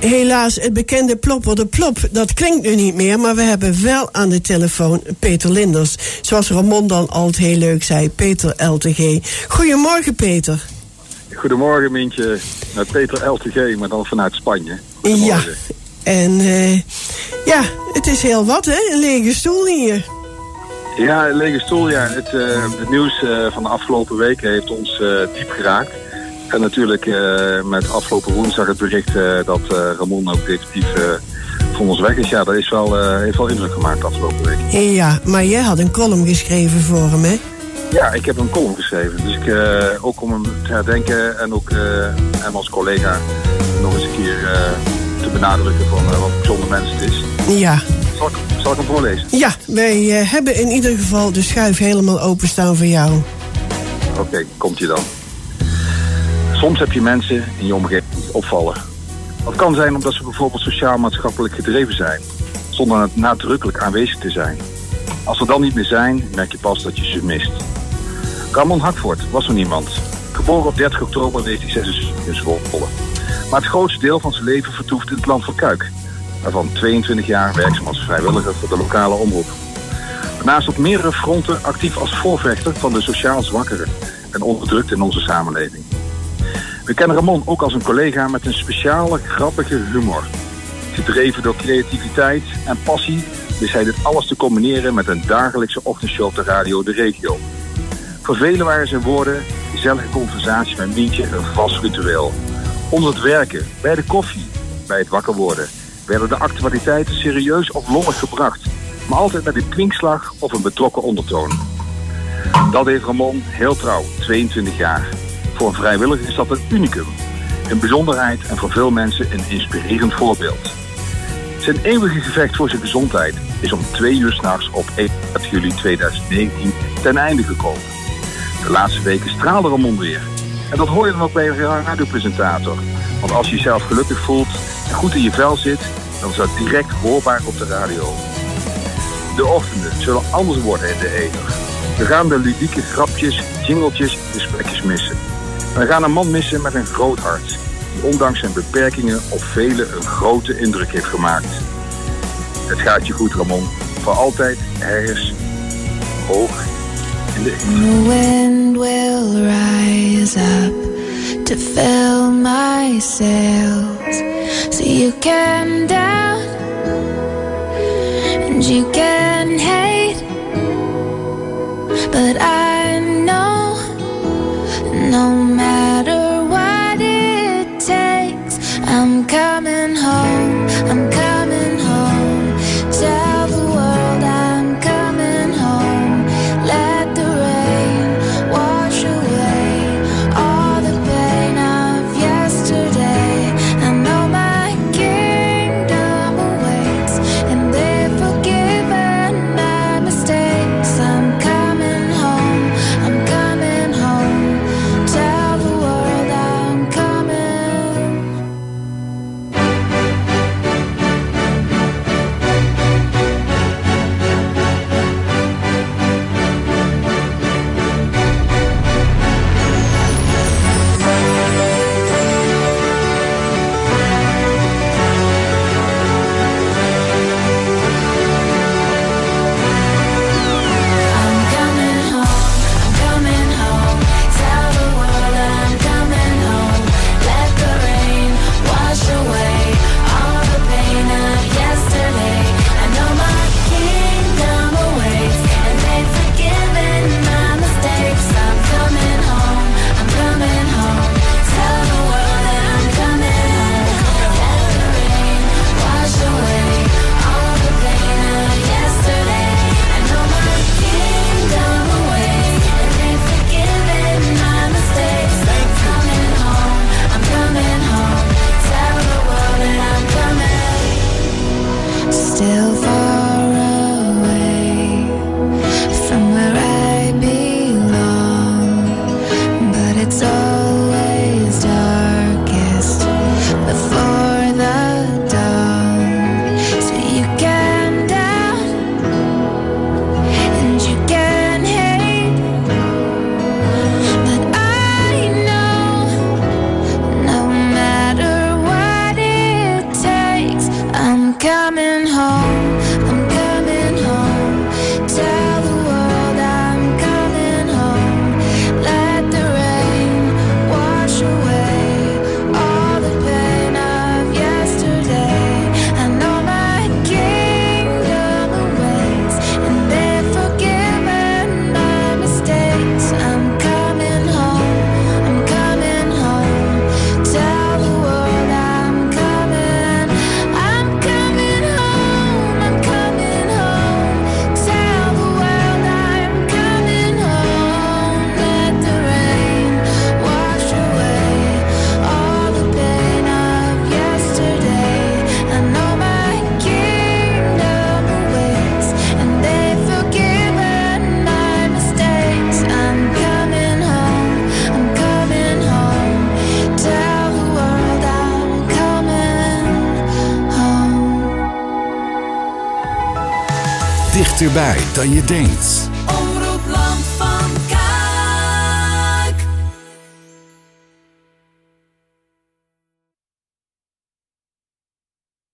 helaas, het bekende plopper de plop, dat klinkt nu niet meer. Maar we hebben wel aan de telefoon Peter Linders. Zoals Ramon dan altijd heel leuk zei, Peter LTG. Goedemorgen, Peter. Goedemorgen, Mintje. Met Peter LTG, maar dan vanuit Spanje. Ja, en uh, ja, het is heel wat, hè? Een lege stoel hier. Ja, een lege stoel, ja. Het, uh, het nieuws uh, van de afgelopen weken heeft ons diep geraakt. En natuurlijk met afgelopen woensdag het bericht dat Ramon ook definitief van ons weg is. Ja, dat is wel, heeft wel indruk gemaakt afgelopen week. Ja, maar jij had een column geschreven voor hem, hè? Ja, ik heb een column geschreven. Dus ik, ook om hem te herdenken en ook hem als collega nog eens een keer te benadrukken van wat een bijzonder mens het is. Ja. Zal ik, zal ik hem voorlezen? Ja, wij hebben in ieder geval de schuif helemaal openstaan voor jou. Oké, okay, komt je dan. Soms heb je mensen in je omgeving die opvallen. Dat kan zijn omdat ze bijvoorbeeld sociaal-maatschappelijk gedreven zijn, zonder nadrukkelijk aanwezig te zijn. Als ze dan niet meer zijn, merk je pas dat je ze mist. Ramon Hakvoort was er niemand. Geboren op 30 oktober 1966 in Zwolle. Maar het grootste deel van zijn leven vertoeft in het land van Kuik waarvan 22 jaar werkzaam als vrijwilliger voor de lokale omroep. Daarnaast op meerdere fronten actief als voorvechter van de sociaal zwakkeren en onderdrukt in onze samenleving. We kennen Ramon ook als een collega met een speciale, grappige humor. Gedreven door creativiteit en passie wist hij dit alles te combineren met een dagelijkse ochtendshow op de radio De Regio. Voor velen waren zijn woorden, gezellige conversatie met Mientje een vast ritueel. Onder het werken, bij de koffie, bij het wakker worden werden de actualiteiten serieus of lollig gebracht, maar altijd met een kwinkslag of een betrokken ondertoon. Dat heeft Ramon heel trouw, 22 jaar. Voor een vrijwilliger is dat een unicum. Een bijzonderheid en voor veel mensen een inspirerend voorbeeld. Zijn eeuwige gevecht voor zijn gezondheid is om twee uur s'nachts op 1 juli 2019 ten einde gekomen. De laatste weken straalde Ramon weer. En dat hoor je dan ook bij een radiopresentator. Want als je jezelf gelukkig voelt en goed in je vel zit, dan is dat direct hoorbaar op de radio. De ochtenden zullen anders worden in de ether. We gaan de ludieke grapjes, jingeltjes en gesprekjes missen. We gaan een man missen met een groot hart, die ondanks zijn beperkingen op velen een grote indruk heeft gemaakt. Het gaat je goed, Ramon. Voor altijd ergens hoog in de The wind will rise up to fill my sails. So you can down and you can hate, but I no matter dichterbij dan je denkt.